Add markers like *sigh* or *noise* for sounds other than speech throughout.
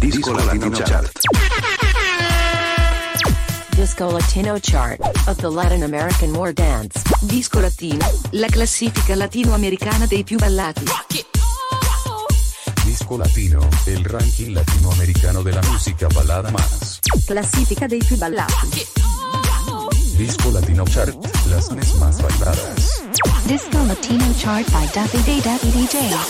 Disco Latino Chart. Disco Latino Chart of the Latin American War Dance. Disco Latino, la classifica latinoamericana dei più ballati. Disco Latino, el ranking latinoamericano de la música balada más. Classifica dei più ballati. Disco Latino Chart, las más bailadas. Disco Latino Chart by Davide Davide DJ.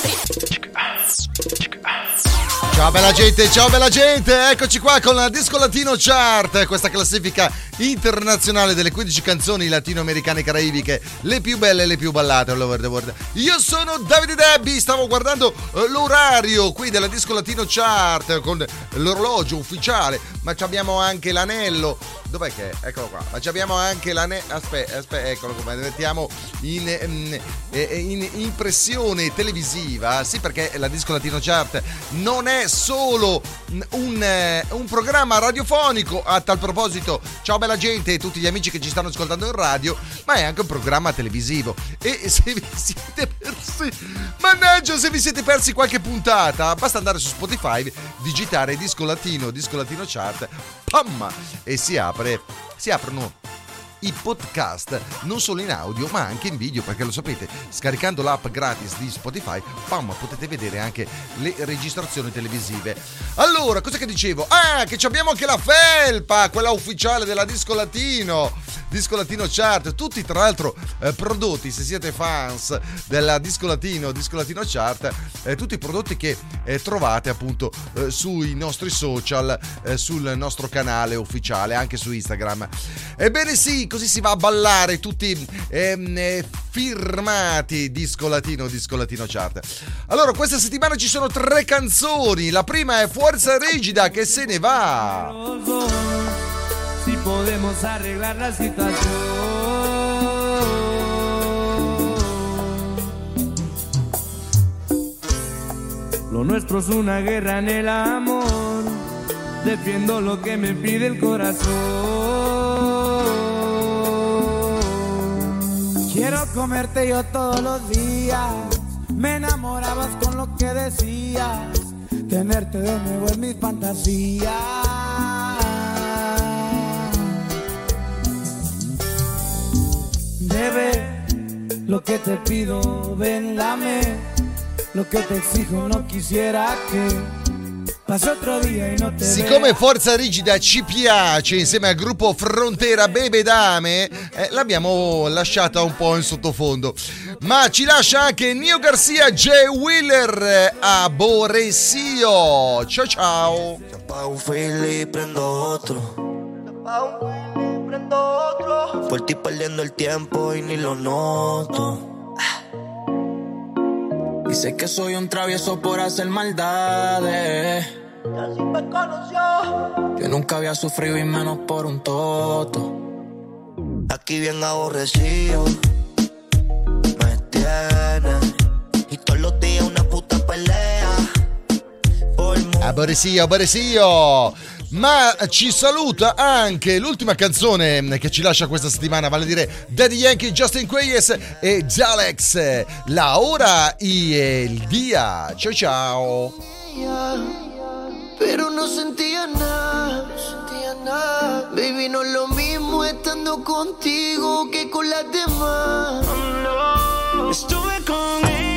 Ciao bella gente, ciao bella gente, eccoci qua con la Disco Latino Chart, questa classifica internazionale delle 15 canzoni latinoamericane e caraibiche, le più belle e le più ballate all over the world. Io sono Davide Debbi, stavo guardando eh, l'orario qui della Disco Latino Chart con l'orologio ufficiale, ma abbiamo anche l'anello. Dov'è che è? Eccolo qua. Ma abbiamo anche l'anello. Aspetta, aspetta, eccolo qua. Mettiamo in, mm, eh, in impressione televisiva. Sì, perché la Disco Latino Chart non è solo un, eh, un programma radiofonico. A tal proposito, ciao bella gente e tutti gli amici che ci stanno ascoltando in radio, ma è anche un programma televisivo. E se vi siete persi, mannaggia, se vi siete persi qualche puntata, basta andare su Spotify, digitare Disco Latino, Disco Latino Chart, pam, e si apre, si aprono i podcast non solo in audio ma anche in video perché lo sapete scaricando l'app gratis di Spotify pam, potete vedere anche le registrazioni televisive. Allora cosa che dicevo? Ah che abbiamo anche la felpa quella ufficiale della Disco Latino Disco Latino Chart tutti tra l'altro eh, prodotti se siete fans della Disco Latino Disco Latino Chart eh, tutti i prodotti che eh, trovate appunto eh, sui nostri social eh, sul nostro canale ufficiale anche su Instagram. Ebbene sì così si va a ballare tutti ehm, eh, firmati disco latino disco latino chart. Allora questa settimana ci sono tre canzoni. La prima è Forza Rigida che se ne va Si podemos arreglar la situación. Lo nuestro es una guerra en el amor. Defiendo lo que me pide el corazón. Quiero comerte yo todos los días. Me enamorabas con lo que decías. Tenerte de nuevo en mis fantasías. Bebé, lo que te pido, ven, dame. Lo que te exijo, no quisiera que Siccome. Forza Rigida ci piace insieme al gruppo Frontera Bebe Dame, eh, l'abbiamo lasciata un po' in sottofondo. Ma ci lascia anche Nio Garcia J. Wheeler eh, a Boresio. Ciao ciao. Prendo otro. Por ti perdiendo el tiempo y ni lo noto. Dice que soy un travieso por hacer maldades. Yo nunca había sufrido y menos por un toto. Aquí bien aborrecido. Me tiene. Y todos los días una puta pelea. Por mu- Ma ci saluta anche l'ultima canzone che ci lascia questa settimana, vale a dire Daddy Yankee, Justin Quayes e Jalex. La ora y el día. Ciao ciao. Pero no sentía nada, no sentía nada. Baby, no es lo mismo estando contigo que con las demás. Estuve con ella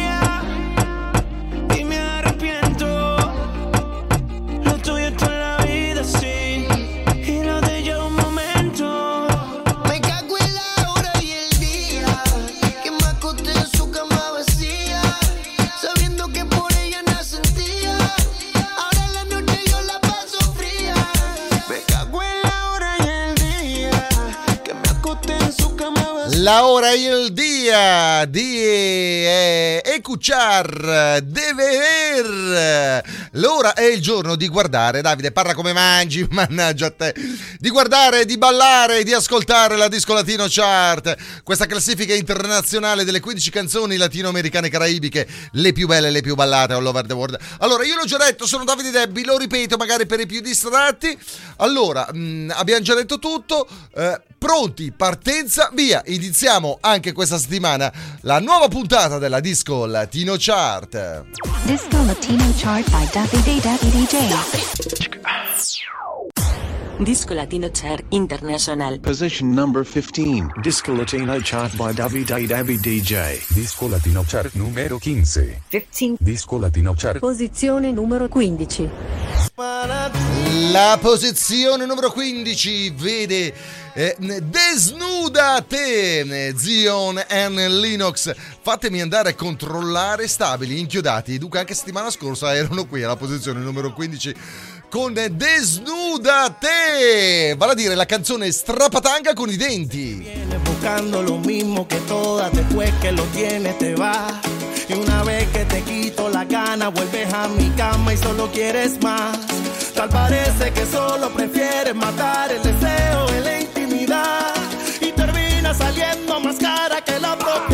La ora y el día di eh, escuchar, de ver. L'ora è il giorno di guardare, Davide, parla come mangi, *laughs* mannaggia a te. Di guardare, di ballare, di ascoltare la Disco Latino Chart, questa classifica internazionale delle 15 canzoni latinoamericane e caraibiche, le più belle le più ballate all over the world. Allora, io l'ho già detto, sono Davide Debbi, lo ripeto magari per i più distratti. Allora, mh, abbiamo già detto tutto. eh, Pronti, partenza, via. Iniziamo anche questa settimana la nuova puntata della Disco Latino Chart. Disco Latino Chart by Davide Davide DJ. Disco Latino Chart International. Position number 15. Disco Latino chart by Davide Dabby DJ. Disco Latino Chart numero 15. 15. Disco Latino Chart Posizione numero 15. La posizione numero 15 vede eh, Desnuda te, Zion e Linux. Fatemi andare a controllare stabili, inchiodati. Dunque anche settimana scorsa erano qui alla posizione numero 15 con Desnuda te, vale a dire la canzone strapatanga con i denti. Buscando lo mismo que todas, después que lo tienes te vas. Y una vez que te quito la gana, vuelves a mi cama y solo quieres más. Tal parece que solo prefieres matar el deseo saliendo más cara que la propia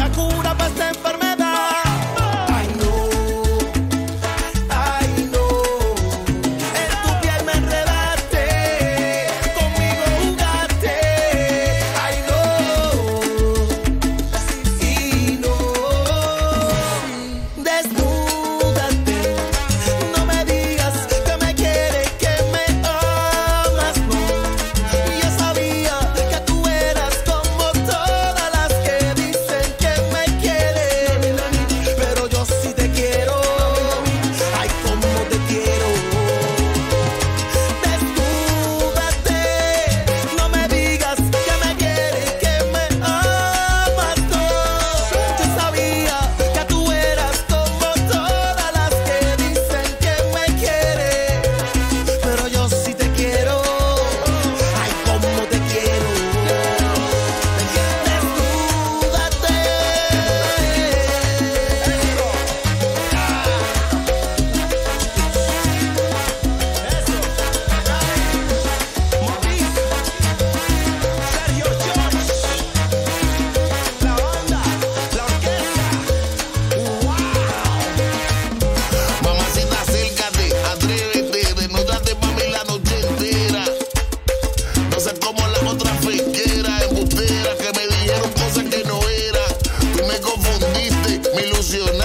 me ilusioné.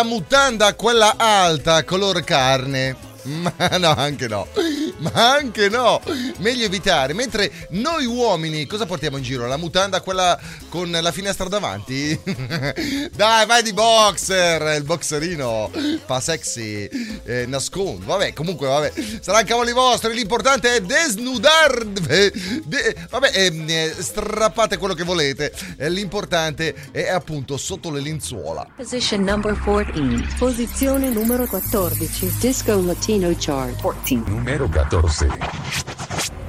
La mutanda, quella alta, color carne. *laughs* Ma no, anche no. Ma anche no. Meglio evitare. Mentre noi uomini cosa portiamo in giro? La mutanda, quella con la finestra davanti? *laughs* Dai, vai di boxer. Il boxerino fa sexy, eh, nascondo. Vabbè, comunque, vabbè. Saranno cavoli vostri. L'importante è desnudar. de- vabbè, ehm, eh, strappate quello che volete. Eh, L'importante è appunto sotto le lenzuola. Position number 14. Posizione numero 14. Disco Latino Chart 14. Numero 14.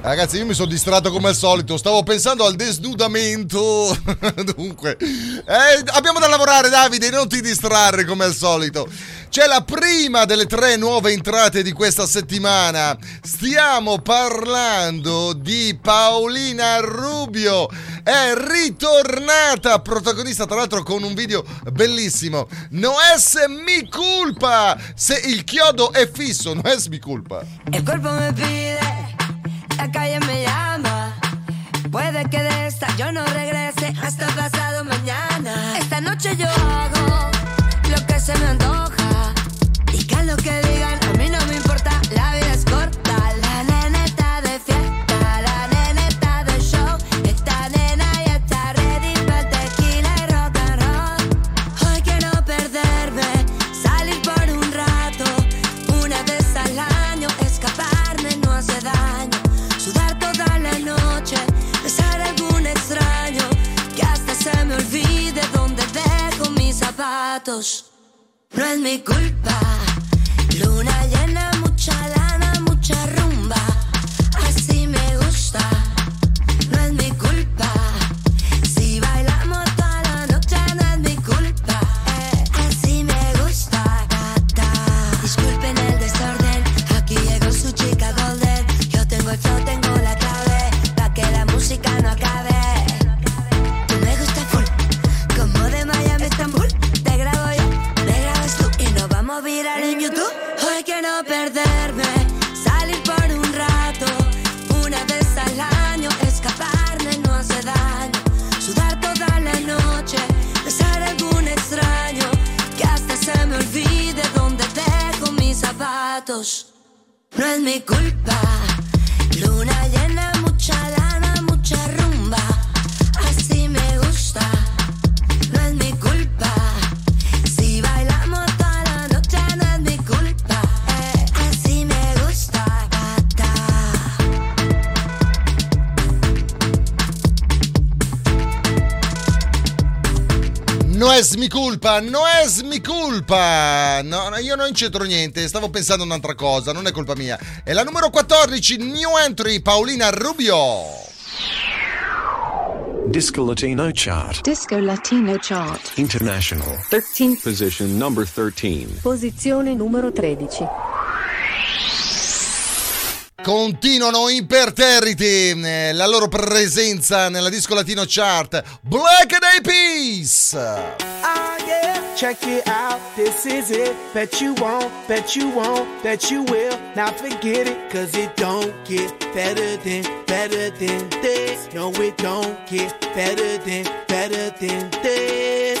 Ragazzi, io mi sono distratto come al solito. Stavo pensando al desnudamento. *laughs* Dunque, eh, abbiamo da lavorare, Davide. Non ti distrarre come al solito. C'è la prima delle tre nuove entrate di questa settimana. Stiamo parlando di Paolina Rubio. È ritornata, protagonista tra l'altro con un video bellissimo. No es mi culpa. Se il chiodo è fisso, no es mi culpa. El cuerpo me pide, la calle me llama. Puede que de esta yo no regrese hasta pasado mañana. Esta noche yo hago lo que se me antoja. que digan, a mí no me importa, la vida es corta. La nena de fiesta, la nena de show. Esta nena ya está ready para tequila y rock and roll. Hoy quiero perderme, salir por un rato. Una vez al año, escaparme no hace daño. Sudar toda la noche, besar a algún extraño. Que hasta se me olvide dónde dejo mis zapatos. No es mi culpa. Luna llena, mucha lana, mucha rumba. No es mi culpa. Luna llena, colpa, no es mi colpa. No, no, io non c'entro niente, stavo pensando a un'altra cosa, non è colpa mia. È la numero 14, new entry, Paolina Rubio. Disco Latino Chart. Disco Latino Chart. International. 13. Position number 13. Posizione numero 13. Continuano imperterriti eh, la loro presenza nella disco latino chart. Black Eyed Peas. Ah, yeah, check it out. This is it. Bet you won't, bet you won't, bet you will. Now forget it, cause it don't get better than, better than this. No, it don't get better than, better than. This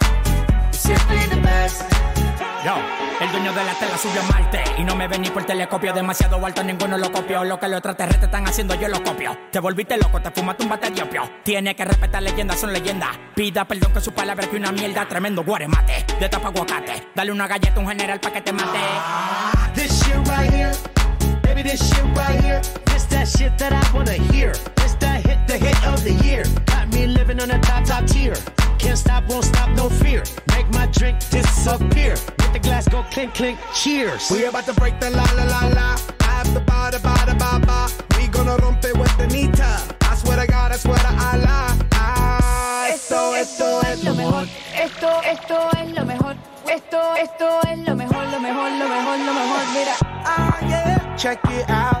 Simply the best. Yo, el dueño de la tela subió a Marte Y no me ven ni por telescopio Demasiado alto, ninguno lo copió Lo que los extraterrestres están haciendo, yo lo copio Te volviste loco, te fumaste un bate de opio Tiene que respetar leyendas, son leyendas Pida perdón que su palabra que una mierda Tremendo guaremate, de tapa aguacate Dale una galleta a un general pa' que te mate This shit right here, baby, this shit right here. This that shit that I wanna hear. This that hit, the hit of the year. Got me living on a top, top tier. Can't stop, won't stop, no fear. Make my drink disappear. Let the glass go clink, clink, cheers. We about to break the la la la la. I have the ba da ba da ba ba. We gonna rompe with the nita. I swear to God, I swear to Allah. Ah, esto, esto es lo mejor. Esto, esto es lo mejor. Esto, esto es lo mejor, lo mejor, lo mejor, lo mejor. Mira. Ah, yeah. Check it out,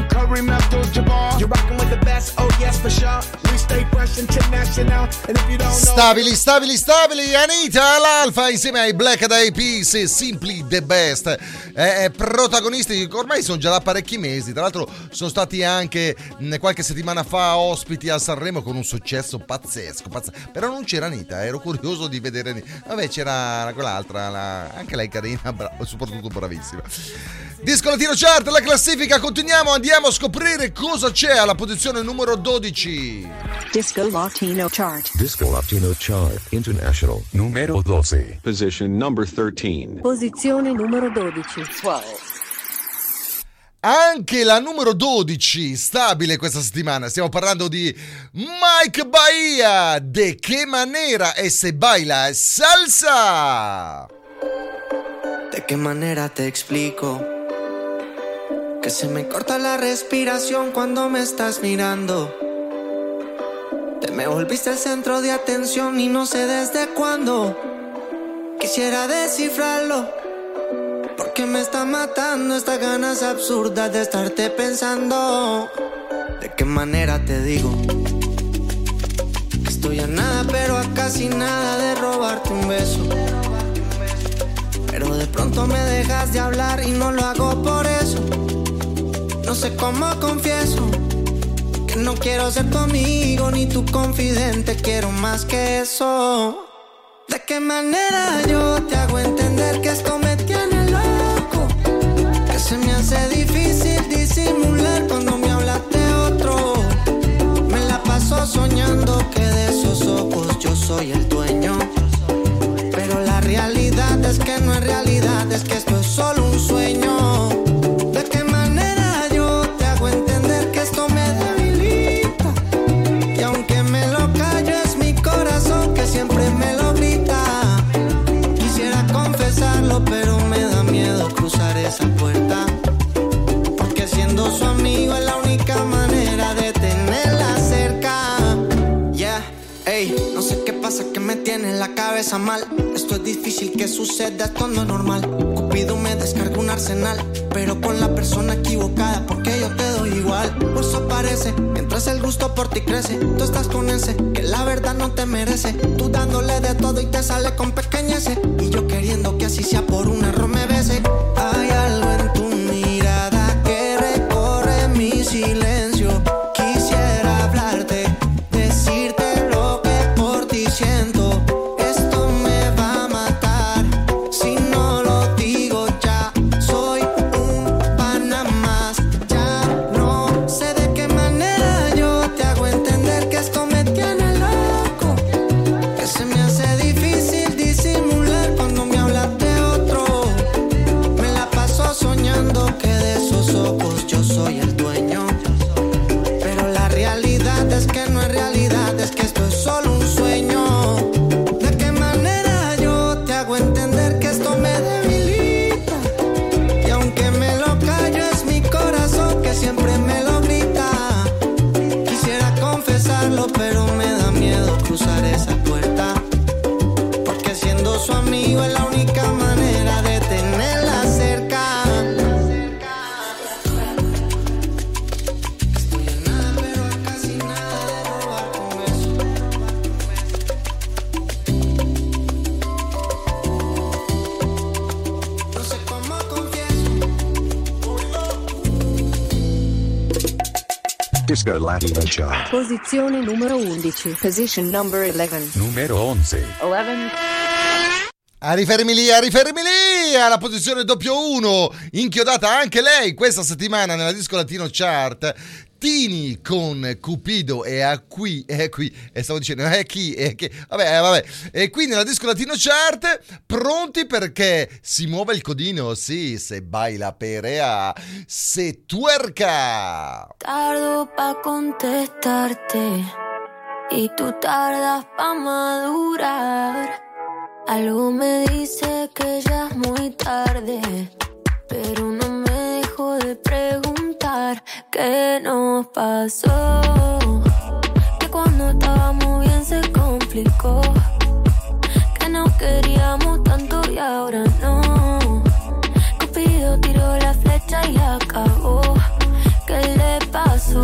Kareem Abdul-Jabbar. You're rocking with the best, oh yes for sure. Stabili, stabili, stabili, Anita all'Alfa insieme ai Black Eyed Peas Simply the Best. Eh, eh, protagonisti ormai sono già da parecchi mesi, tra l'altro sono stati anche mh, qualche settimana fa ospiti a Sanremo con un successo pazzesco, pazzesco. però non c'era Anita, ero curioso di vedere. Vabbè, c'era quell'altra, la- anche lei carina, bra- soprattutto bravissima. Disco Latino Chart, la classifica, continuiamo, andiamo a scoprire cosa c'è alla posizione numero 12. Disco Latino Chart. Disco Latino Chart International numero 12. Position number 13. Posizione numero 12. Anche la numero 12 stabile questa settimana. Stiamo parlando di Mike Bahia. De che manera e se baila salsa. ¿De qué manera te explico? Que se me corta la respiración cuando me estás mirando. Te me volviste el centro de atención y no sé desde cuándo. Quisiera descifrarlo. Porque me está matando estas ganas absurdas de estarte pensando. ¿De qué manera te digo? Que estoy a nada, pero a casi nada de robarte un beso. Pero de pronto me dejas de hablar y no lo hago por eso. No sé cómo confieso no quiero ser tu amigo ni tu confidente, quiero más que eso. ¿De qué manera yo te hago entender que esto me tiene loco? Que se me hace difícil disimular cuando me hablas de otro. Me la paso soñando que de esos ojos yo soy el dueño. Pero la realidad es que no es realidad, es que esto es solo un suceda, esto no es normal. Cupido me descarga un arsenal, pero con la persona equivocada, porque yo te doy igual. Por eso parece, mientras el gusto por ti crece, tú estás con ese que la verdad no te merece. Tú dándole de todo y te sale con pequeñeces. Y yo queriendo que así sea por un error me bese. Disco Latino Chart. Posizione numero 11. Position number 11. Numero 11. 11. A rifermi lì, a rifermi lì, alla posizione doppio 1, inchiodata anche lei questa settimana nella Disco Latino Chart. Tini con Cupido e a qui, e qui, e stavo dicendo, è chi, è chi, vabbè, eh, vabbè. E qui nella Disco Latino Chart, pronti perché si muove il codino, sì, se baila perea, se tuerca. Tardo pa' contestarte y tú tardas pa' madurar. Algo me dice que ya es muy tarde, pero no me dejo de preguntar qué nos pasó. Que cuando estábamos bien se complicó, que nos queríamos tanto y ahora no. Cupido tiró la flecha y acabó. ¿Qué le pasó?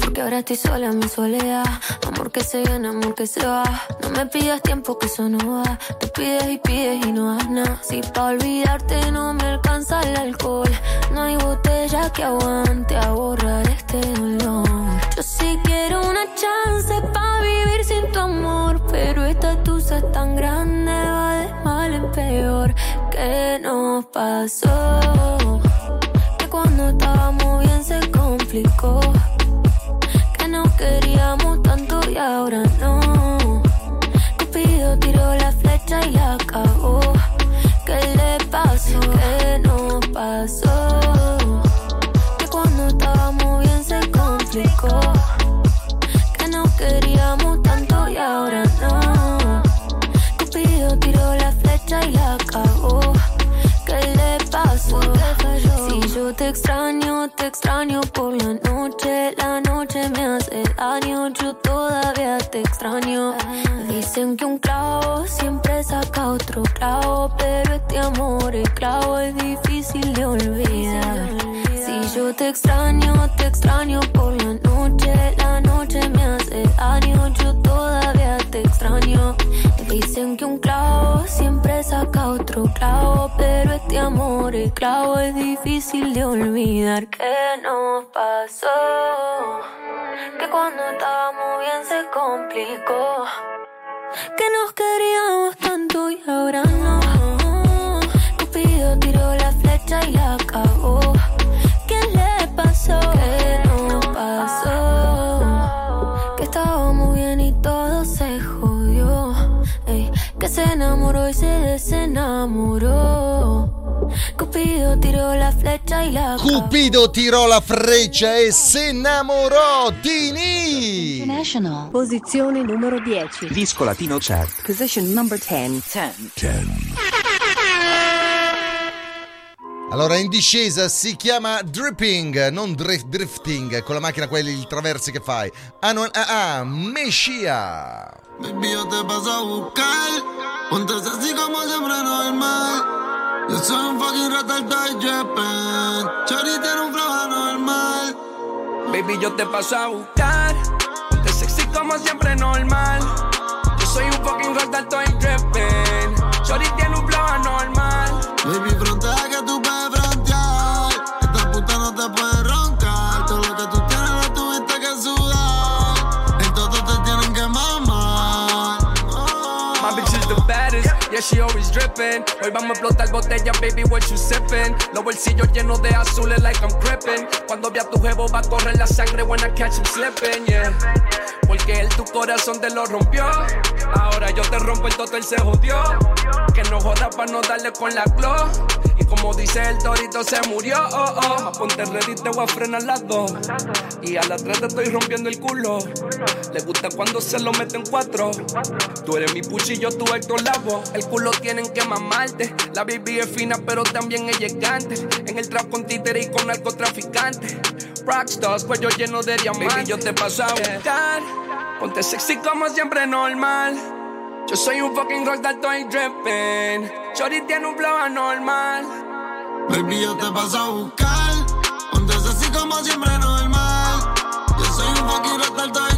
Porque ahora estoy sola en mi soledad. Amor que se viene, amor que se va. No me pidas tiempo que eso no va. Te pides y pides y no das nada. Si pa' olvidarte no me alcanza el alcohol. No hay botella que aguante a borrar este dolor. Yo sí quiero una chance pa' vivir sin tu amor. Pero esta tusa es tan grande, va lo peor que nos pasó. Que cuando estábamos bien se complicó. Queríamos tanto y ahora no. Cupido tiró la flecha y la cagó. ¿Qué le pasó? ¿Qué nos pasó? Que cuando estábamos bien se complicó. Que nos queríamos tanto y ahora no. Cupido tiró la flecha y la cagó. ¿Qué le pasó? Si yo te extraño que un clavo siempre saca otro clavo, pero este amor, el clavo es difícil de olvidar. Si yo te extraño, te extraño por la noche. La noche me hace daño, yo todavía te extraño. Dicen que un clavo siempre saca otro clavo, pero este amor, el clavo es difícil de olvidar. ¿Qué nos pasó? Que cuando estábamos bien se complicó. Que nos queríamos tanto y ahora no. Cupido tiró la flecha y la cagó. ¿Qué le pasó? ¿Qué enamoró y se desenamoró. Cupido tiró la flecha y la. Cupido tirò la freccia e se innamorò Tini! International. Posizione numero 10. Disco Latino Chart. Position number 10. 10. Allora, in discesa si chiama dripping, non drift, drifting, con la macchina quelli, il traversi che fai. Ah, no, ah, ah, Mescia. Baby, yo te paso a buscar. Ponte así como siempre normal. Yo soy un fucking rata de Japan. Chori tiene un flow anormal. Baby, yo te paso a buscar. Te sexy como siempre normal. Yo soy un fucking rock alto en she always dripping. Hoy vamos a explotar botella, baby, what you sipping? Los bolsillos llenos de azules like I'm crippin'. Cuando vea tu jevo va a correr la sangre when I catch him slipping, yeah. Porque él tu corazón te lo rompió. Ahora yo te rompo el toto, él se jodió. Que no joda pa' no darle con la glow. Y como dice el torito se murió, oh, oh. A ponte ready, te voy a frenar las dos. Y a las tres te estoy rompiendo el culo. Le gusta cuando se lo meten cuatro. Tú eres mi puchillo, tú Héctor Lavo. El culo tienen que mamarte. La baby es fina, pero también es llegante. En el trap con títere y con narcotraficante. Rockstars, cuello lleno de diamantes. Baby, yo te paso a buscar. Ponte sexy como siempre normal. Yo soy un fucking rock alto y dripping. Shorty tiene un flow anormal. Baby, yo te paso a buscar. Ponte así como siempre normal. Yo soy un fucking rata alto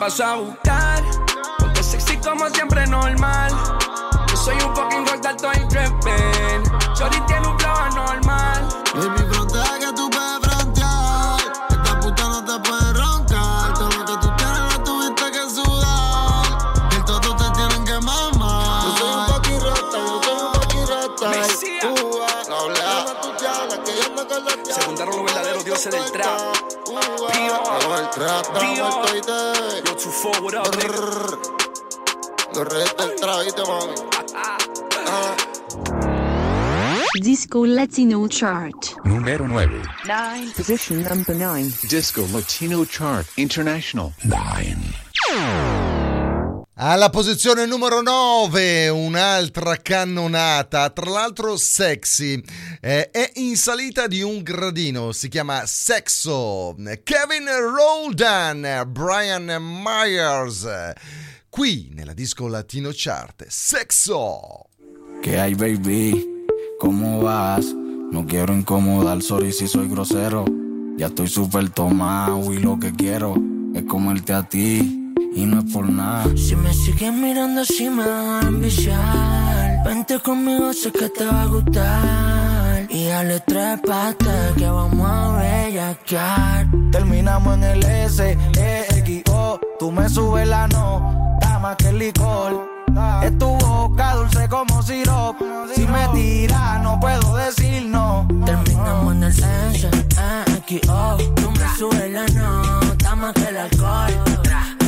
passar o carro. Lo mami. Disco Latino Chart. Número 9. 9. Position number 9. Disco Latino Chart International. 9. Alla posizione numero 9, un'altra cannonata, tra l'altro sexy, Eh, è in salita di un gradino, si chiama Sexo, Kevin Roldan, Brian Myers, qui nella disco latino chart, Sexo. ¿Qué hay, baby? ¿Cómo vas? No quiero incomodar, sorry si soy grosero. Ya estoy súper tomado y lo que quiero es comerte a ti y no es por nada. Si me sigues mirando así me vas a enviciar Vente conmigo, sé que te va a gustar Y dale tres patas que vamos a bellaquear Terminamos en el S, E, X, O. Tú me subes la no, más que el licor. Es tu boca dulce como sirop. Si me tiras, no puedo decir no. Terminamos en el S, E, X, O Tú me subes la nota más que el alcohol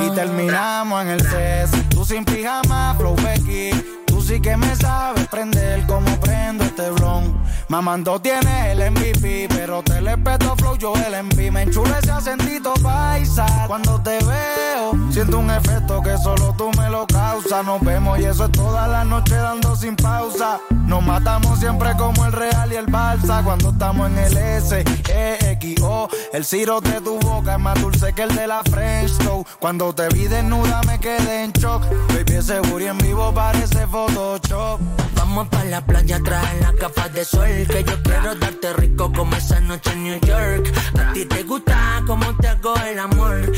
Y terminamos en el CES. Tú sin pijama, flow Becky. Tú sí que me sabes prender como prendo este blon. Mamando tienes el MVP, pero te le flow yo el enví. Me enchula ese acentito paisa. Cuando te veo, siento un efecto que solo tú me lo causas. Nos vemos y eso es toda la noche dando sin pausa. Nos matamos siempre como el Real y el Balsa. Cuando estamos en el S, E, X, O. El ciro de tu boca es más dulce que el de la French Toast. Cuando te vi desnuda me quedé en shock. Baby, ese booty en vivo parece Photoshop. Vamos pa' la playa, trae las gafas de sol Que yo quiero darte rico como esa noche en New York A ti te gusta como te hago el amor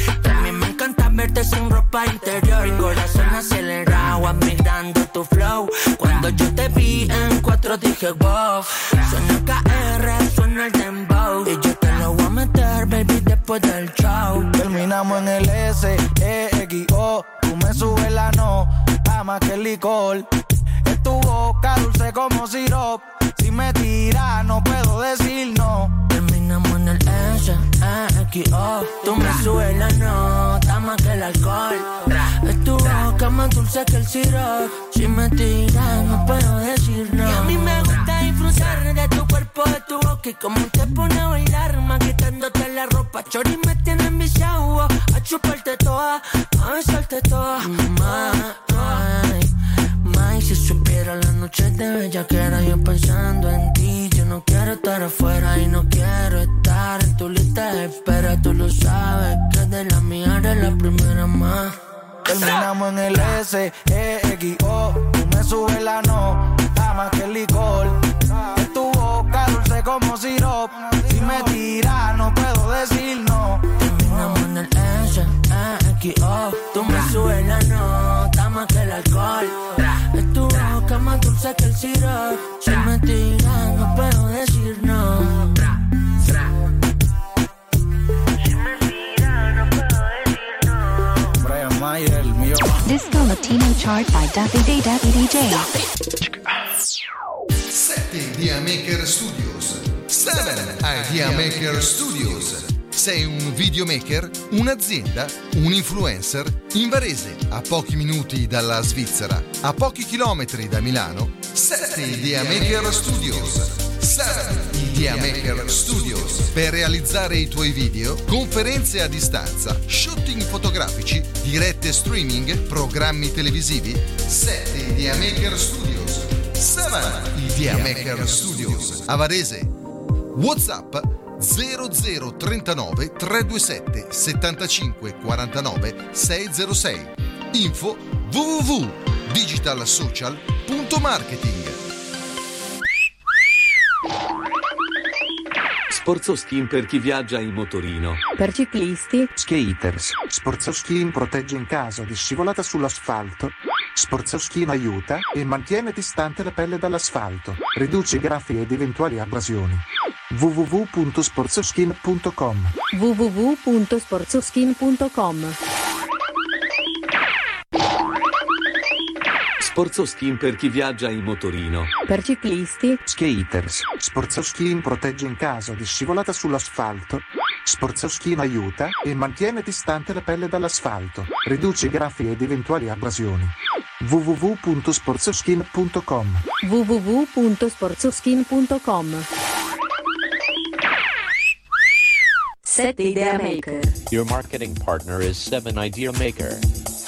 verte sin ropa interior corazón acelerado admirando tu flow Cuando yo te vi en cuatro dije wow Suena KR, suena el dembow Y yo te lo voy a meter baby después del show Terminamos en el S, E, X, O. Tú me subes la no, más que el licor. Es tu boca dulce como sirop. Si me tiras, no puedo decir no. Terminamos en el S, E, X, O Tú me subes la nota más que el alcohol. Es tu boca más dulce que el sirope Si me tiras no puedo decir no. Y a mí me gusta disfrutar de tu cuerpo, de tu boca Y como te pone a bailar, más quitándote la ropa. Chori me tiene enviciado a chuparte toda, a besarte toda. May, si supiera la noche de bella que era yo pensando en ti Yo no quiero estar afuera espera Tú lo sabes que de la mía eres la primera más Terminamos en el S, E, X, O. Tú me subes la no, más que el licor. Es tu boca dulce como sirop. Si me tiras, no puedo decir no. Terminamos en el S, E, X, O Tú me subes la nota más que el alcohol Es tu boca más dulce que el sirope Si me tiras Disco Latino Chart by Day Daffy DJ. 7 Idea Maker Studios. 7 Idea Maker Studios. Sei un videomaker, un'azienda, un influencer? In Varese, a pochi minuti dalla Svizzera, a pochi chilometri da Milano, 7 Idea Maker Studios. 7 Idea Maker Studios. Per realizzare i tuoi video, conferenze a distanza, shooting fotografici, dirette streaming, programmi televisivi, 7 Idea Maker Studios. 7 Idea Maker Studios. A Varese. WhatsApp 0039 327 75 49 606. Info www.digitalsocial.marketing. Sporzo Skin per chi viaggia in motorino. Per ciclisti, Skaters. Sportsoskin protegge in caso di scivolata sull'asfalto. Sportsoskin aiuta e mantiene distante la pelle dall'asfalto. Riduce i graffi ed eventuali abrasioni. www.sportsoskin.com www.sportsoskin.com Sporzo Skin per chi viaggia in motorino. Per ciclisti, Skaters. Sportsoskin protegge in caso di scivolata sull'asfalto. Sportsoskin aiuta e mantiene distante la pelle dall'asfalto. Riduce i graffi ed eventuali abrasioni. www.sportsoskin.com www.sportsoskin.com 7 Idea Maker Your marketing partner is 7 Idea Maker.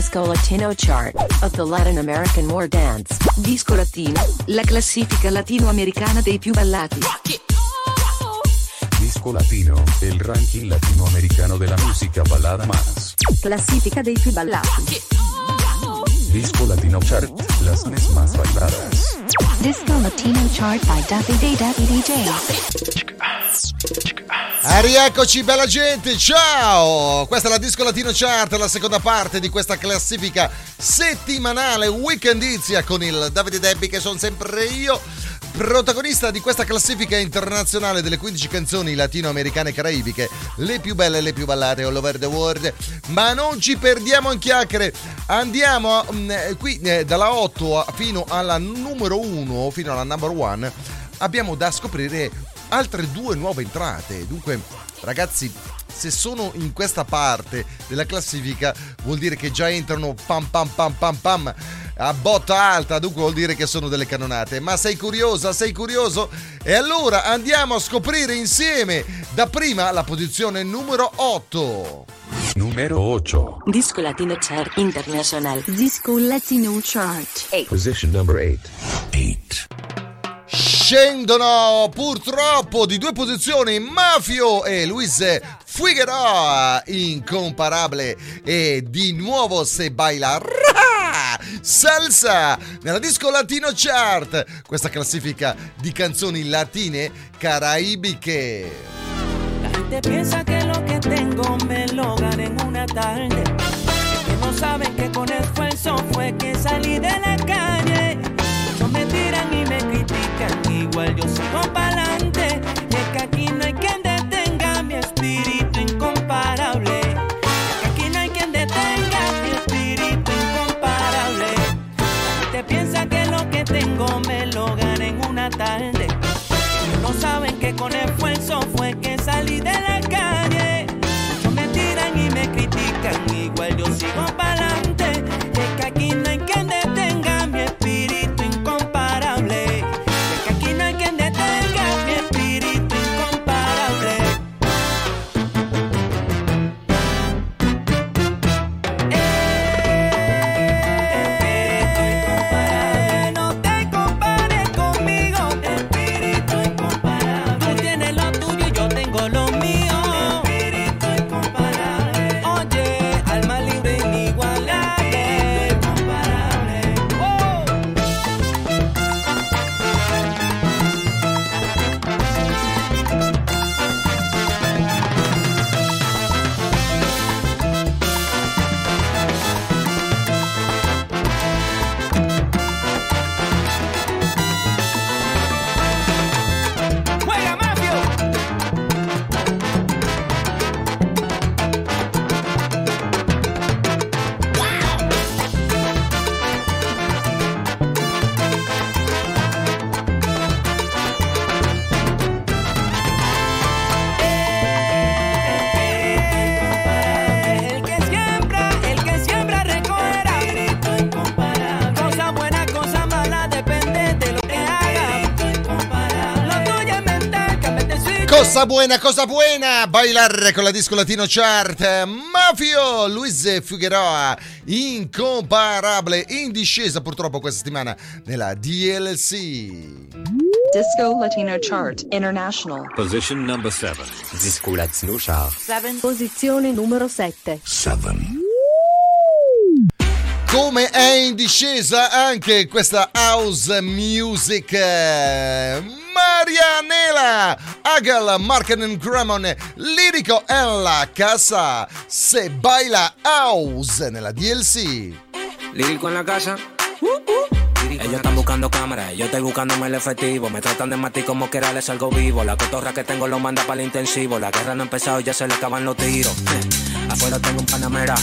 Disco Latino Chart of the Latin American War Dance. Disco Latino, la classifica latinoamericana dei più ballati. Disco Latino, el ranking latinoamericano de la música balada más. Classifica dei più ballati. Disco Latino Chart, las más bailadas. Disco Latino Chart by Davide Davide DJ Ah, rieccoci bella gente, ciao! Questa è la Disco Latino Chart, la seconda parte di questa classifica settimanale weekendizia con il Davide Debbi che sono sempre io, protagonista di questa classifica internazionale delle 15 canzoni latinoamericane e caraibiche, le più belle e le più ballate all over the world. Ma non ci perdiamo in chiacchiere, andiamo mm, eh, qui eh, dalla 8 a- fino alla numero 1, fino alla number 1, abbiamo da scoprire altre due nuove entrate. Dunque, ragazzi, se sono in questa parte della classifica, vuol dire che già entrano pam pam pam pam pam a botta alta, dunque vuol dire che sono delle canonate. Ma sei curiosa? Sei curioso? E allora andiamo a scoprire insieme dapprima la posizione numero 8. Numero 8. Disco Latino Chart International. Disco Latino Chart Position number 8. Scendono purtroppo di due posizioni Mafio e Luis Figueroa, incomparabile e di nuovo se baila salsa nella disco latino chart, questa classifica di canzoni latine caraibiche. La gente piensa que lo que tengo me lo gané en una tarde. Que no saben que con esfuerzo fue que salí de la calle. Igual yo sigo pa'lante. Y es que aquí no hay quien detenga mi espíritu incomparable. Es que aquí no hay quien detenga mi espíritu incomparable. La gente piensa que lo que tengo me lo gané en una tarde. No saben que con esfuerzo fue que Cosa buena, cosa buena! Bailar con la disco latino chart. Mafio, Luis Figueroa, incomparabile, in discesa purtroppo questa settimana nella DLC. Disco Latino Chart International. Position number 7. Disco Latino Chart. Posizione numero 7 Come è in discesa anche questa house music. Marianela, Agal, Marken Gramon, lirico en la casa. Se baila house nella DLC. Lírico en la casa. Ellos están buscando cámaras, yo estoy buscándome el efectivo. Me tratan de matar como que les algo vivo. La cotorra que tengo lo manda para el intensivo. La guerra no ha empezado y ya se le acaban los tiros. *laughs* Afuera tengo un panamera.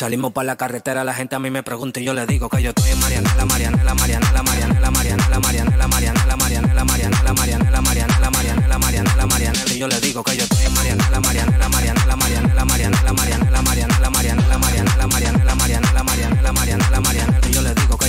Salimos para la carretera, la gente a mí me pregunta y yo le digo que yo estoy en Marianela, Marianela, Marianela, Marianela, Marianela, Marianela, Marianela, Marianela, Marianela, Marianela, Marianela, Marianela, Marianela, Marianela, y yo le digo que yo estoy en Marianela, Marianela, Marianela, Marianela, Marianela, Marianela, Marianela, Marianela, Marianela, Marianela, Marianela, Marianela, Marianela, Marianela,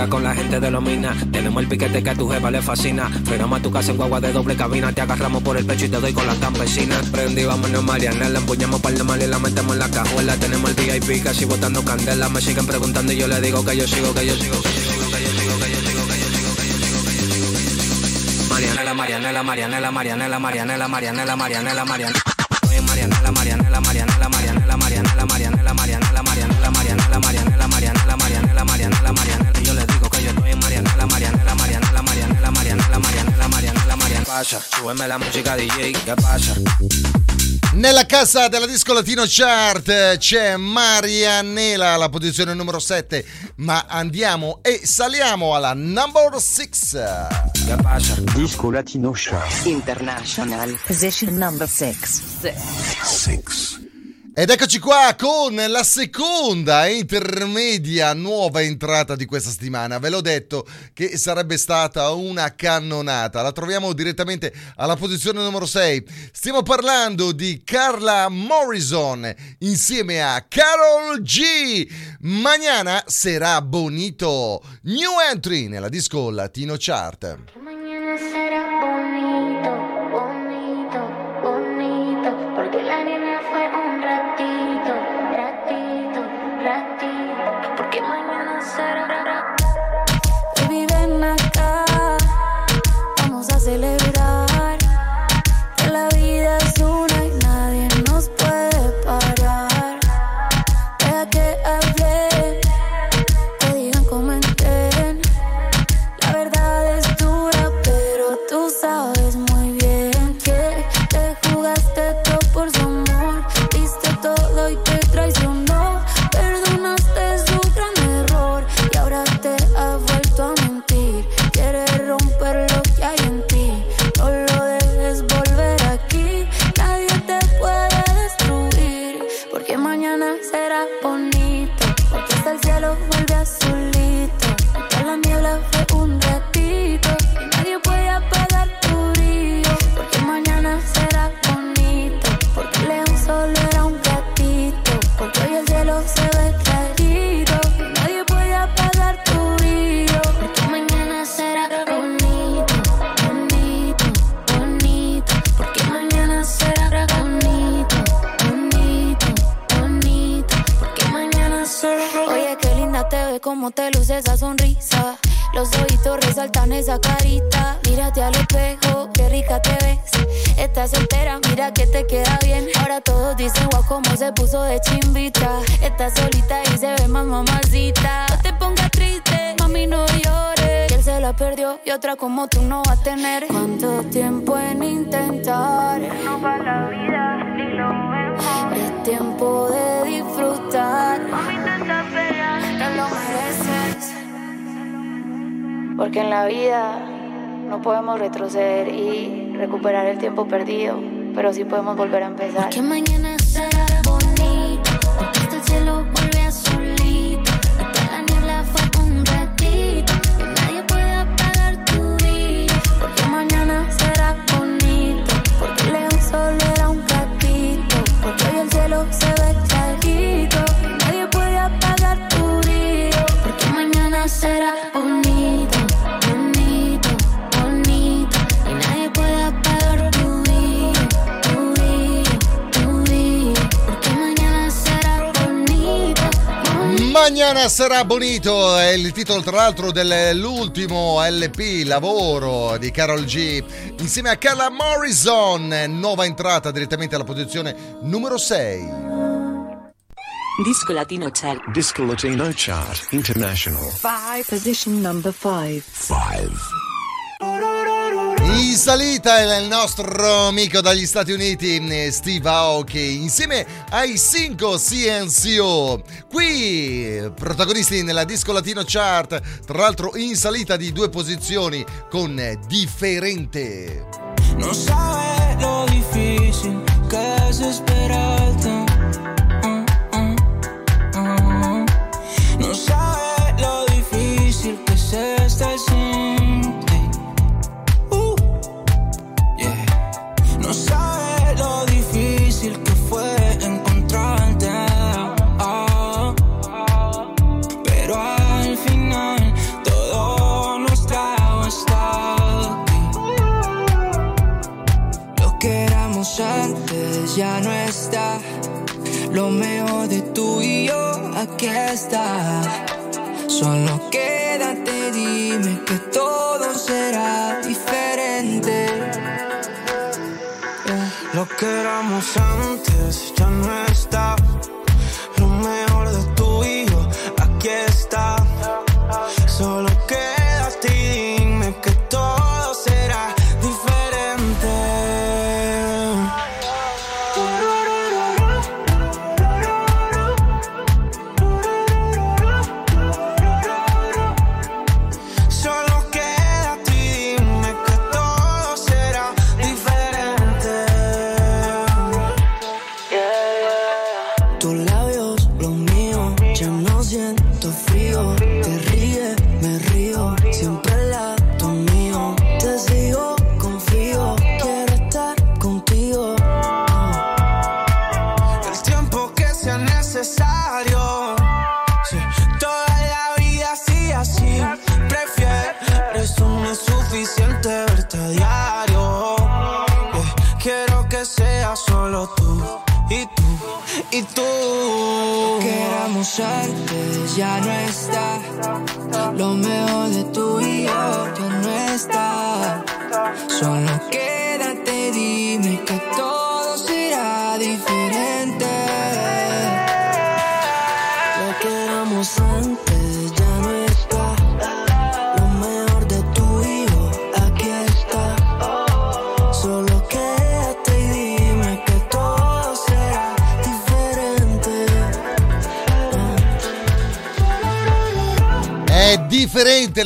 para. Para con la gente de los minas. Tenemos el piquete que a tu jefa le fascina. Frenamos a tu casa en guagua de doble cabina. Te agarramos por el pecho y te doy con las campesinas. Prendí, vámonos Marianela. Empuñamos par de mal y la metemos en la cajuela. Tenemos el VIP casi botando candela. Me siguen preguntando y yo le digo que yo sigo, que yo sigo, que yo sigo, que yo sigo, que yo sigo, que yo sigo, que yo sigo, que yo sigo. Marianela, Marianela, Marianela, Marianela, Marianela, Marianela, Marianela, Marianela. Marianela, Marianela, Marianela, Marianela, Marianela, Marianela, Marianela, Marianela, Marianela, Marianela, Marianela, Marianela, Marianela, Marianela. Yo le digo que yo estoy en Marianela, Marianela, Marianela, Marianela, Marianela, Marianela, Marianela, Marianela. Pasa, súbeme la música DJ, ¿qué pasa? Nella casa della Disco Latino Chart c'è Marianela alla posizione numero 7, ma andiamo e saliamo alla number 6. Disco Latino Chart. International. Position number 6. Ed eccoci qua con la seconda intermedia nuova entrata di questa settimana. Ve l'ho detto che sarebbe stata una cannonata. La troviamo direttamente alla posizione numero 6. Stiamo parlando di Carla Morrison insieme a Carol G. Mañana sarà bonito. New entry nella disco Latino Chart. Mañana será otra como tú no va a tener. ¿Cuánto tiempo en intentar? No va la vida, ni lo mejor. Es tiempo de disfrutar. Mami, no estás fea, te lo mereces. Porque en la vida no podemos retroceder y recuperar el tiempo perdido, pero sí podemos volver a empezar. Que mañana Mañana sarà bonito è il titolo tra l'altro dell'ultimo LP lavoro di Carol G insieme a Carla Morrison, nuova entrata direttamente alla posizione numero 6. Disco Latino Chart. Disco Latino Chart International. Five. Position number five. In salita è il nostro amico dagli Stati Uniti Steve Aoki insieme ai 5 CNCO. Qui protagonisti nella Disco Latino Chart, tra l'altro in salita di due posizioni con Differente. No sabe lo difícil que es esperarte. Ya no está. Lo mejor de tú y yo aquí está. Solo quédate, dime que todo será diferente. Lo que éramos antes ya no está. Lo mejor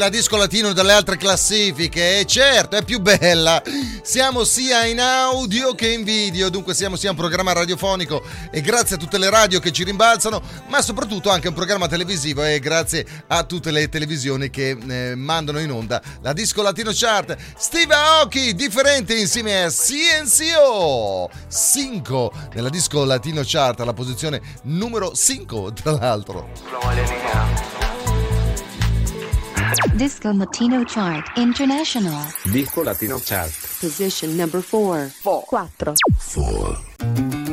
la disco latino dalle altre classifiche, e certo, è più bella. Siamo sia in audio che in video, dunque siamo sia un programma radiofonico e grazie a tutte le radio che ci rimbalzano, ma soprattutto anche un programma televisivo e grazie a tutte le televisioni che eh, mandano in onda la disco latino chart. Steve Aoki, differente insieme a CNCO. 5 nella disco latino chart, alla posizione numero 5 tra l'altro. Disco Latino Chart International. Disco Latino Chart. Position number 4. 4.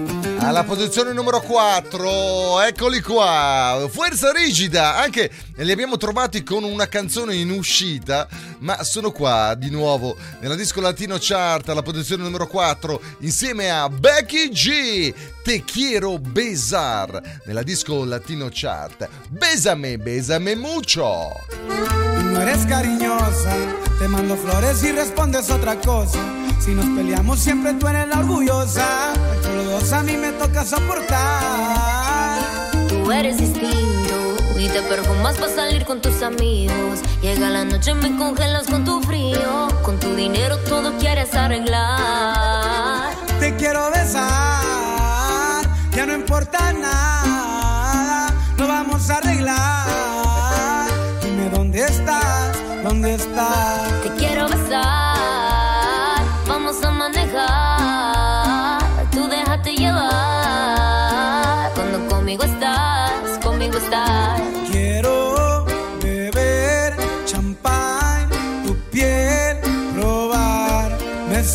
Alla posizione numero 4, eccoli qua, Forza Rigida, anche li abbiamo trovati con una canzone in uscita, ma sono qua di nuovo nella disco latino chart, alla posizione numero 4, insieme a Becky G, Te quiero besar, nella disco latino chart. Besame, besame mucho. No eres cariñosa, te mando flores y respondes otra cosa. Si nos peleamos siempre tú eres la orgullosa. Entre los dos a mí me toca soportar. Tú eres distinto y te perfumas para salir con tus amigos. Llega la noche, me congelas con tu frío. Con tu dinero todo quieres arreglar. Te quiero besar, ya no importa nada, lo vamos a arreglar.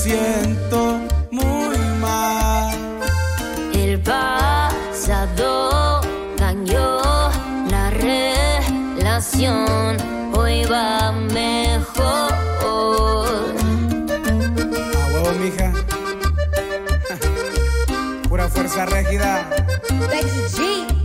Siento muy mal. El pasado dañó la relación. Hoy va mejor. A huevo, mija. *laughs* Pura fuerza rígida. Sexy G.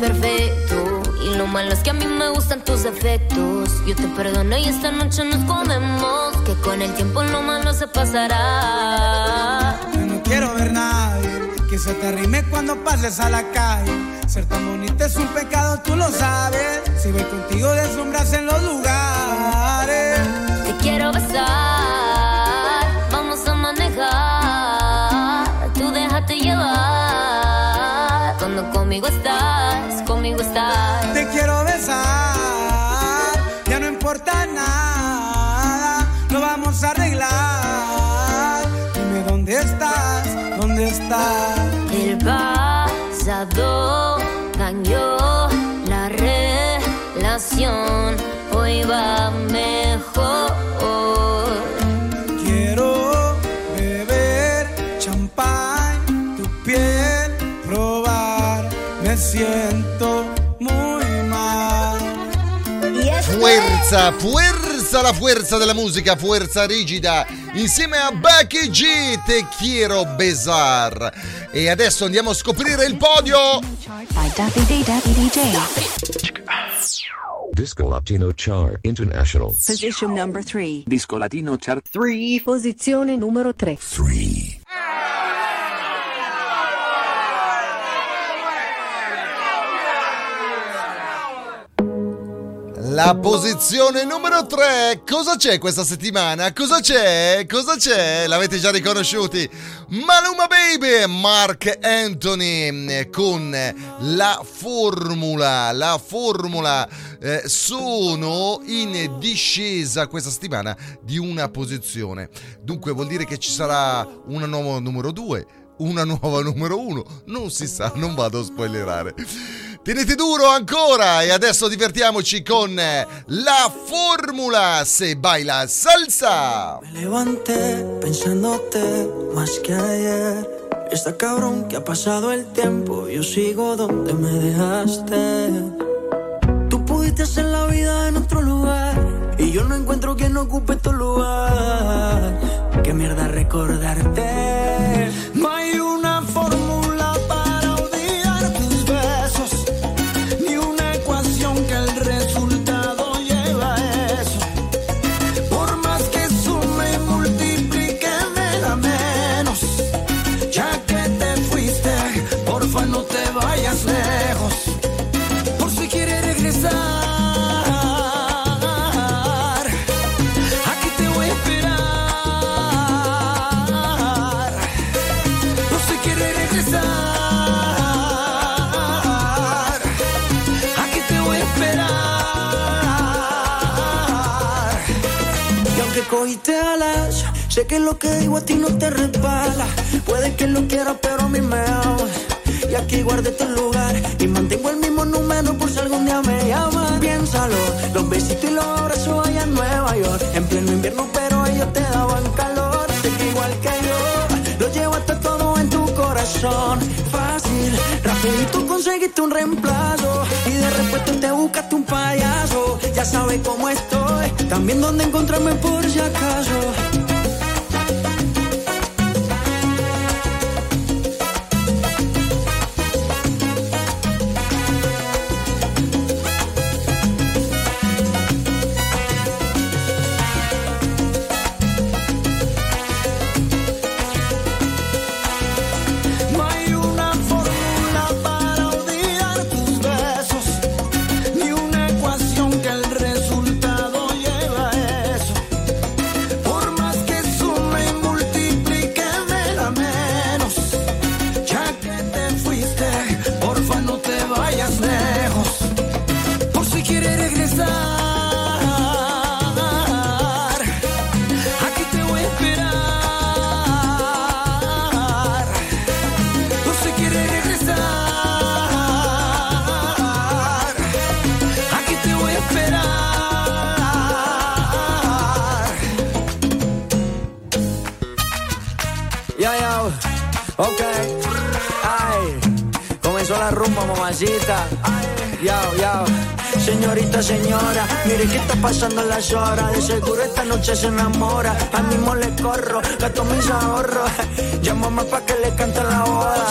perfecto y lo malo es que a mí me gustan tus defectos. Yo te perdono y esta noche nos comemos, que con el tiempo lo malo se pasará. Yo no quiero ver nadie que se te arrime cuando pases a la calle. Ser tan bonita es un pecado, tú lo sabes. Si voy contigo deslumbras en los lugares. Te quiero besar, vamos a manejar. Tú déjate llevar. Cuando conmigo estás, Te quiero besar, ya no importa nada, lo vamos a arreglar. Dime dónde estás, dónde estás. El pasado dañó la relación. Hoy va mejor. Quiero beber champán, tu piel probar. Me siento Fuerza, fuerza, la fuerza della musica, fuerza rigida, insieme a Becky G, Te quiero besar. E adesso andiamo a scoprire il podio. Disco Latino Chart International. Position number 3. Disco Latino Chart 3. Posizione numero 3. La posizione numero 3. Cosa c'è questa settimana? Cosa c'è? Cosa c'è? L'avete già riconosciuti? Maluma Baby, Mark Anthony con la formula. La formula eh, sono in discesa questa settimana di una posizione. Dunque vuol dire che ci sarà una nuova numero 2, una nuova *laughs* numero 1. Non si sa, non vado a spoilerare. Tenete duro ancora e adesso divertiamoci con eh, la formula se baila salsa. Me levanté pensándote más que ayer. Está cabrón que ha pasado el tiempo. Yo sigo donde me dejaste. Tú pudiste hacer la vida en otro lugar. Y yo no encuentro quien ocupe tu lugar. Qué mierda recordarte. Sé que lo que digo a ti no te resbala. Puede que lo quieras, pero a mí me ama. Y aquí guardé tu lugar y mantengo el mismo número por si algún día me llaman. Piénsalo, los besitos y los abrazos allá en Nueva York. En pleno invierno, pero ellos te daban calor. Sé que igual que yo, lo llevaste todo en tu corazón. Fácil, rapidito conseguiste un reemplazo. Y de repente te buscaste un payaso. Ya sabes cómo estoy, también dónde encontrarme por si acaso. Pasando las horas. De seguro esta noche se enamora. Al mismo le corro, gasto mis ahorros. *laughs* Llámame pa' que le cante la boda.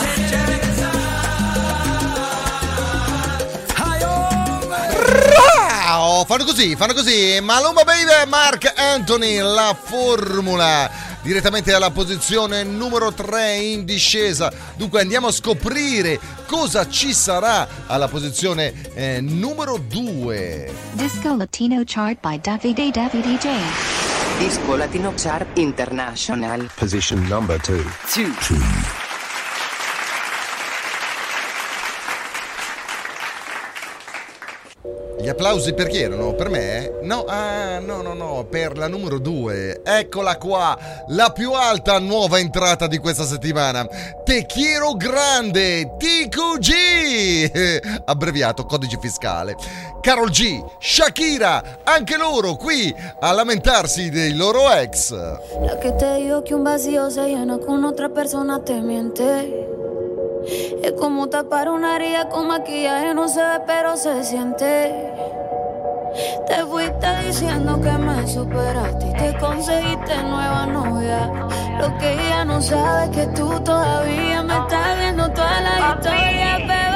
Wow, fanno così, fanno così. Maluma Baby, Mark Anthony, la formula direttamente alla posizione numero 3 in discesa. Dunque andiamo a scoprire cosa ci sarà alla posizione eh, numero 2? Disco Latino Chart by Davide Davide J. Disco Latino Chart International. Position number 2. 2. Applausi per chi erano? Per me? No, ah, no, no, no, per la numero 2. Eccola qua, la più alta nuova entrata di questa settimana. Te quiero grande, TQG, *laughs* abbreviato codice fiscale. Carol G, Shakira, anche loro qui a lamentarsi dei loro ex. La que te dijo que un vacío se llena con otra persona te miente. Es como tapar una herida con maquillaje, no se ve pero se siente. Te fuiste diciendo que me superaste y te conseguiste nueva novia. Lo que ella no sabe es que tú todavía me estás viendo toda la historia, bebé,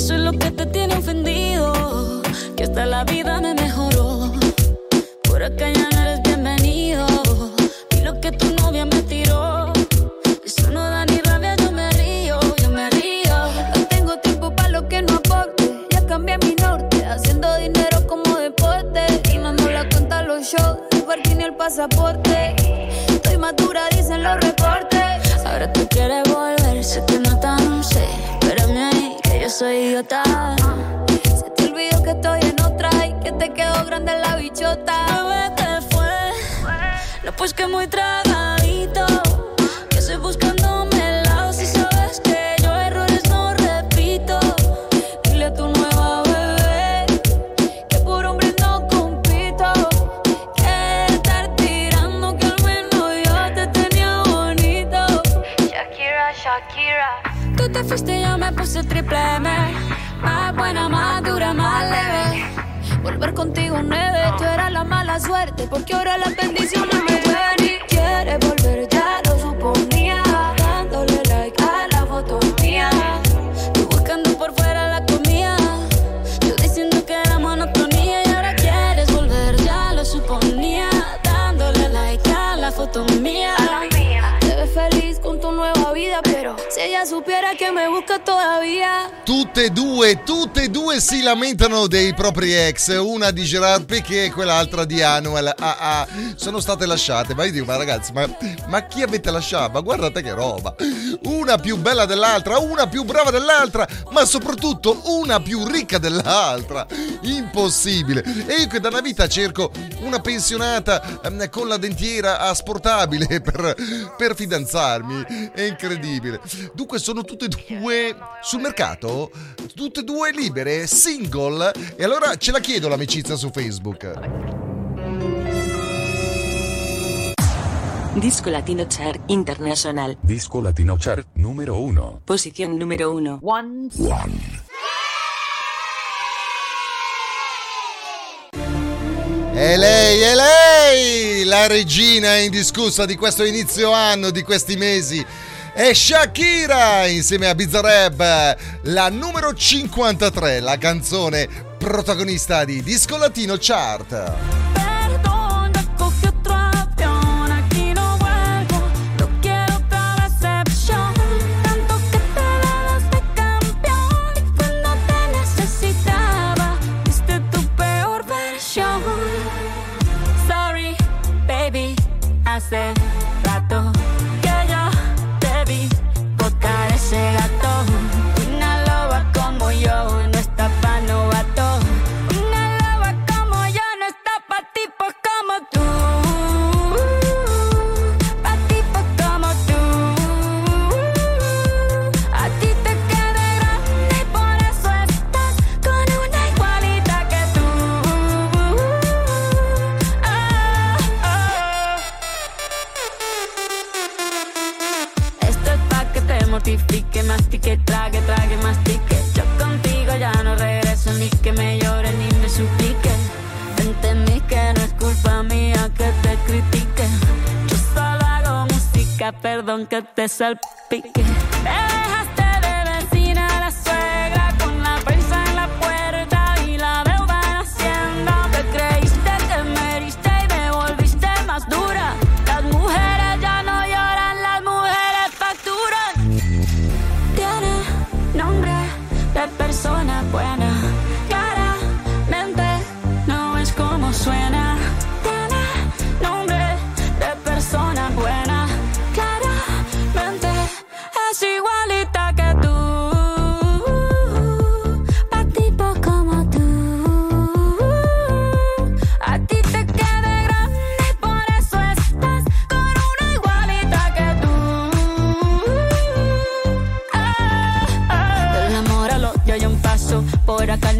eso es lo que te tiene ofendido. Que hasta la vida me mejoró. Por acá ya no eres bienvenido. Y lo que tu novia me tiró. Eso no da ni rabia, yo me río, yo me río. No tengo tiempo para lo que no aporte. Ya cambié mi norte, haciendo dinero como deporte. Y no la cuenta los shows, el parking y el pasaporte. Estoy madura, dicen los reportes. Ahora tú quieres volver, sé que no tan sé. Espérame ahí, yo soy idiota. Se te olvidó que estoy en otra y que te quedó grande la bichota. Te fue. No, pues que muy tragadito. Propri ex, una di Gerard Piquet e quell'altra di Anuel. Ah, ah, sono state lasciate. Ma io dico, ma ragazzi, ma, ma chi avete lasciato? Ma guardate che roba! Una più bella dell'altra, una più brava dell'altra, ma soprattutto una più ricca dell'altra. Impossibile. E io che da una vita cerco una pensionata ehm, con la dentiera asportabile *laughs* per, per fidanzarmi. È incredibile. Dunque sono tutte e due sul mercato? Tutte e due libere, single? E allora ce la chiedo l'amicizia su Facebook. Disco Latino Chart International. Disco Latino Chart numero 1. Posición número 1. One. E lei, è lei, la regina indiscussa di questo inizio anno, di questi mesi. È Shakira insieme a Bizarreb, la numero 53, la canzone protagonista di Disco Latino Chart. myself, begin. ahora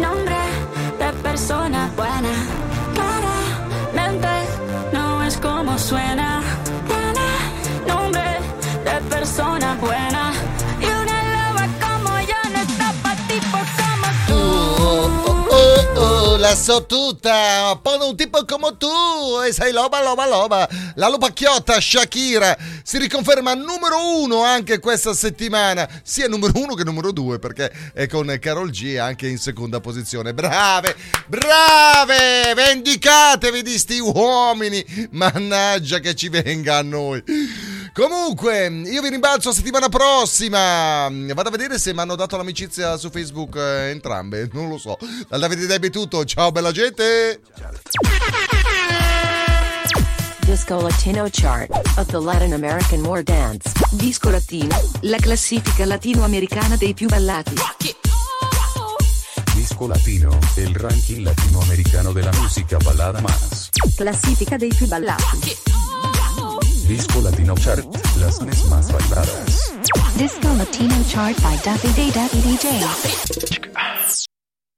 nombre de persona buena. Claramente no es como suena. So tutta, pone un tipo come tu e sei loba, loba, loba. La lupacchiotta Shakira si riconferma numero uno anche questa settimana, sia numero uno che numero due perché è con Carol G anche in seconda posizione. Brave, brave, vendicatevi di sti uomini, mannaggia che ci venga a noi. Comunque, io vi rimbalzo la settimana prossima. Vado a vedere se mi hanno dato l'amicizia su Facebook eh, entrambe. *laughs* Non lo so. Dal Davide Debbie è tutto. Ciao, bella gente. Disco Latino Chart of the Latin American War Dance. Disco Latino, la classifica latinoamericana dei più ballati. Disco Latino, el ranking latinoamericano de la música balada más. Classifica dei più ballati. Disco Latino Chart, las canciones más bailadas. Disco Latino Chart by Davide Davide DJ.